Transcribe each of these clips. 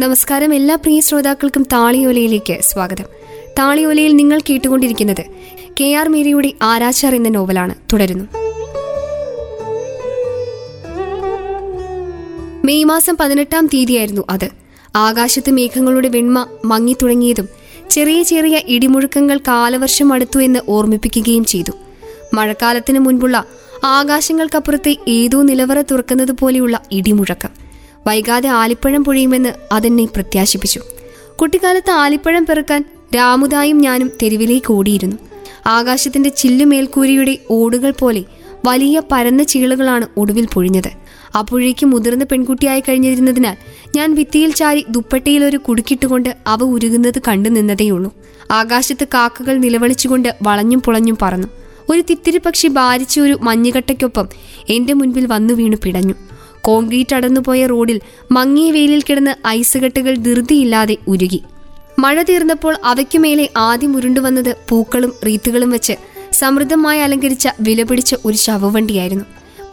നമസ്കാരം എല്ലാ പ്രിയ ശ്രോതാക്കൾക്കും താളിയോലയിലേക്ക് സ്വാഗതം. താളിയോലയിൽ നിങ്ങൾ കേട്ടുകൊണ്ടിരിക്കുന്നത് കെ ആർ മേരിയുടെ ആരാച്ചാർ എന്ന നോവലാണ്. തുടരുന്നു. മെയ് മാസം പതിനെട്ടാം തീയതിയായിരുന്നു അത്. ആകാശത്ത് മേഘങ്ങളുടെ വെണ്മ മങ്ങി തുടങ്ങിയതും ചെറിയ ചെറിയ ഇടിമുഴക്കങ്ങൾ കാലവർഷം അടുത്തു എന്ന് ഓർമ്മിപ്പിക്കുകയും ചെയ്തു. മഴക്കാലത്തിന് മുൻപുള്ള ആകാശങ്ങൾക്കപ്പുറത്തെ ഏതോ നിലവറ തുറക്കുന്നത് പോലെയുള്ള ഇടിമുഴക്കം. വൈകാതെ ആലിപ്പഴം പൊഴിയുമെന്ന് അതെന്നെ പ്രത്യാശിപ്പിച്ചു. കുട്ടിക്കാലത്ത് ആലിപ്പഴം പെറുക്കാൻ രാമുദായും ഞാനും തെരുവിലേക്ക് ഓടിയിരുന്നു. ആകാശത്തിന്റെ ചില്ലുമേൽക്കൂരിയുടെ ഓടുകൾ പോലെ വലിയ പരന്ന ചീളുകളാണ് ഒടുവിൽ പൊഴിഞ്ഞത്. അപ്പോഴേക്കും മുതിർന്ന പെൺകുട്ടിയായി കഴിഞ്ഞിരുന്നതിനാൽ ഞാൻ ഭിത്തിയിൽ ചാരി ദുപ്പട്ടയിൽ ഒരു കുടുക്കിട്ടുകൊണ്ട് അവ ഉരുകുന്നത് കണ്ടു നിന്നതേയുള്ളൂ. ആകാശത്ത് കാക്കകൾ നിലവളിച്ചുകൊണ്ട് വളഞ്ഞും പുളഞ്ഞും പറന്നു. ഒരു തിത്തിരി പക്ഷി ഭാരിച്ച ഒരു മഞ്ഞുകട്ടയ്ക്കൊപ്പം എന്റെ മുൻപിൽ വന്നു വീണു പിടഞ്ഞു. കോൺക്രീറ്റ് അടന്നുപോയ റോഡിൽ മങ്ങിയ വെയിലിൽ കിടന്ന് ഐസുകെട്ടുകൾ ധൃതിയില്ലാതെ ഉരുകി. മഴ തീർന്നപ്പോൾ അവയ്ക്കുമേലെ ആദ്യം ഉരുണ്ടുവന്നത് പൂക്കളും റീത്തുകളും വെച്ച് സമൃദ്ധമായി അലങ്കരിച്ച വിലപിടിച്ച ഒരു ശവവണ്ടിയായിരുന്നു.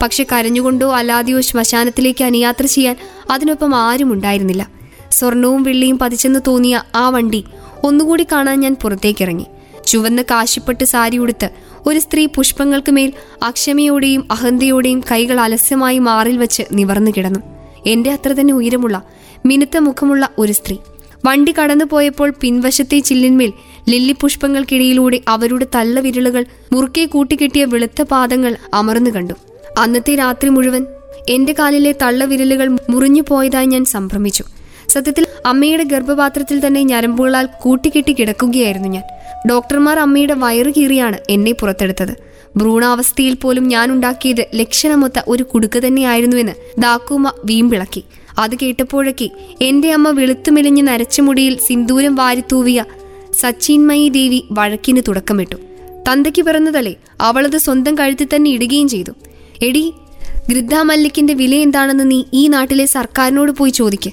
പക്ഷെ കരഞ്ഞുകൊണ്ടോ അല്ലാതെയോ ശ്മശാനത്തിലേക്ക് അനുയാത്ര ചെയ്യാൻ അതിനൊപ്പം ആരും ഉണ്ടായിരുന്നില്ല. സ്വർണവും വെള്ളിയും പതിച്ചെന്ന് തോന്നിയ ആ വണ്ടി ഒന്നുകൂടി കാണാൻ ഞാൻ പുറത്തേക്കിറങ്ങി. ചുവന്ന കാശിപ്പട്ട് സാരി ഉടുത്ത് ഒരു സ്ത്രീ പുഷ്പങ്ങൾക്ക് മേൽ അക്ഷമയോടെയും അഹന്തയോടെയും കൈകൾ അലസ്യമായി മാറിൽ വെച്ച് നിവർന്നു കിടന്നു. എന്റെ അത്ര തന്നെ ഉയരമുള്ള മിനുത്ത മുഖമുള്ള ഒരു സ്ത്രീ. വണ്ടി കടന്നു പോയപ്പോൾ പിൻവശത്തെ ചില്ലിന്മേൽ ലില്ലി പുഷ്പങ്ങൾക്കിടയിലൂടെ അവരുടെ തള്ള തള്ളവിരലുകൾ മുറുക്കെ കൂട്ടിക്കെട്ടിയ വെളുത്ത പാദങ്ങൾ അമർന്നു കണ്ടു. അന്നത്തെ രാത്രി മുഴുവൻ എന്റെ കാലിലെ തള്ള വിരലുകൾ മുറിഞ്ഞു പോയതായി ഞാൻ സംഭ്രമിച്ചു. സത്യത്തിൽ അമ്മയുടെ ഗർഭപാത്രത്തിൽ തന്നെ ഞരമ്പുകളാൽ കൂട്ടിക്കെട്ടി കിടക്കുകയായിരുന്നു ഞാൻ. ഡോക്ടർമാർ അമ്മയുടെ വയറ് കീറിയാണ് എന്നെ പുറത്തെടുത്തത്. ഭ്രൂണാവസ്ഥയിൽ പോലും ഞാൻ ഉണ്ടാക്കിയത് ലക്ഷണമൊത്ത ഒരു കുടുക്ക് തന്നെയായിരുന്നുവെന്ന് ദാക്കൂമ വീമ്പിളക്കി. അത് കേട്ടപ്പോഴൊക്കെ എന്റെ അമ്മ വെളുത്തുമെലിഞ്ഞ് നരച്ച മുടിയിൽ സിന്ദൂരം വാരിത്തൂവിയ സച്ചിന്മയി ദേവി വഴക്കിന് തുടക്കമിട്ടു. തന്തയ്ക്ക് പിറന്നതല്ലേ അവളത് സ്വന്തം കഴുത്തിൽ തന്നെ ഇടുകയും ചെയ്തു. എടി ഗൃദ്ധാമല്ലിക്കിന്റെ വില എന്താണെന്ന് നീ ഈ നാട്ടിലെ സർക്കാരിനോട് പോയി ചോദിക്ക്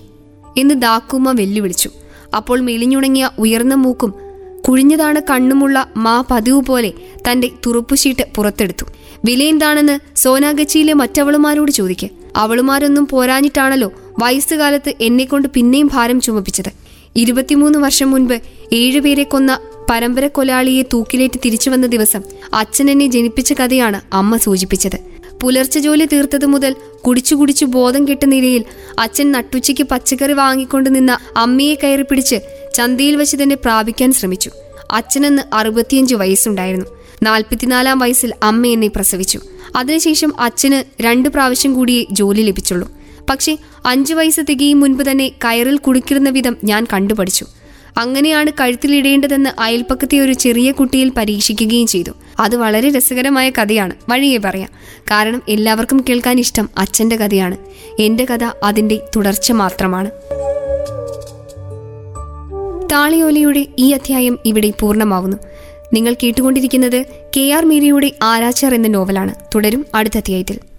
എന്ന് ദാക്കുമ്മ വെല്ലുവിളിച്ചു. അപ്പോൾ മെലിഞ്ഞുണങ്ങിയ ഉയർന്ന മൂക്കും കുഴിഞ്ഞതാണ് കണ്ണുമുള്ള മാ പതിവ് പോലെ തന്റെ തുറുപ്പുശീട്ട് പുറത്തെടുത്തു. വില എന്താണെന്ന് സോനാഗച്ചിയിലെ മറ്റവളുമാരോട് ചോദിക്ക്. അവളുമാരൊന്നും പോരാഞ്ഞിട്ടാണല്ലോ വയസ്സുകാലത്ത് എന്നെക്കൊണ്ട് പിന്നെയും ഭാരം ചുമപ്പിച്ചത്. ഇരുപത്തിമൂന്ന് വർഷം മുൻപ് ഏഴുപേരെ കൊന്ന പരമ്പര കൊലാളിയെ തൂക്കിലേറ്റ് തിരിച്ചു വന്ന ദിവസം അച്ഛൻ എന്നെ ജനിപ്പിച്ച കഥയാണ് അമ്മ സൂചിപ്പിച്ചത്. പുലർച്ചെ ജോലി തീർത്തതു മുതൽ കുടിച്ചു കുടിച്ചു ബോധം കെട്ട നിലയിൽ അച്ഛൻ നട്ടുച്ചയ്ക്ക് പച്ചക്കറി വാങ്ങിക്കൊണ്ട് നിന്ന അമ്മയെ കയറി പിടിച്ച് ചന്തയിൽ വെച്ച് തന്നെ പ്രാപിക്കാൻ ശ്രമിച്ചു. അച്ഛനെന്ന് അറുപത്തിയഞ്ച് വയസ്സുണ്ടായിരുന്നു. നാൽപ്പത്തിനാലാം വയസ്സിൽ അമ്മ എന്നെ പ്രസവിച്ചു. അതിനുശേഷം അച്ഛന് രണ്ട് പ്രാവശ്യം കൂടിയേ ജോലി ലഭിച്ചുള്ളൂ. പക്ഷേ അഞ്ചു വയസ്സ് തികയും മുൻപ് തന്നെ കയറിൽ കുടുക്കിടുന്ന വിധം ഞാൻ കണ്ടുപഠിച്ചു. അങ്ങനെയാണ് കഴുത്തിലിടേണ്ടതെന്ന് അയൽപ്പക്കത്തെ ഒരു ചെറിയ കുട്ടിയിൽ പരീക്ഷിക്കുകയും ചെയ്തു. അത് വളരെ രസകരമായ കഥയാണ് വഴിയെ പറയാം. കാരണം എല്ലാവർക്കും കേൾക്കാൻ ഇഷ്ടം അച്ഛന്റെ കഥയാണ്. എന്റെ കഥ അതിന്റെ തുടർച്ച മാത്രമാണ്. താളിയോലയുടെ ഈ അധ്യായം ഇവിടെ പൂർണമാവുന്നു. നിങ്ങൾ കേട്ടുകൊണ്ടിരിക്കുന്നത് കെ ആർ മീരയുടെ ആരാച്ചാർ എന്ന നോവലാണ്. തുടരും അടുത്ത അധ്യായത്തിൽ.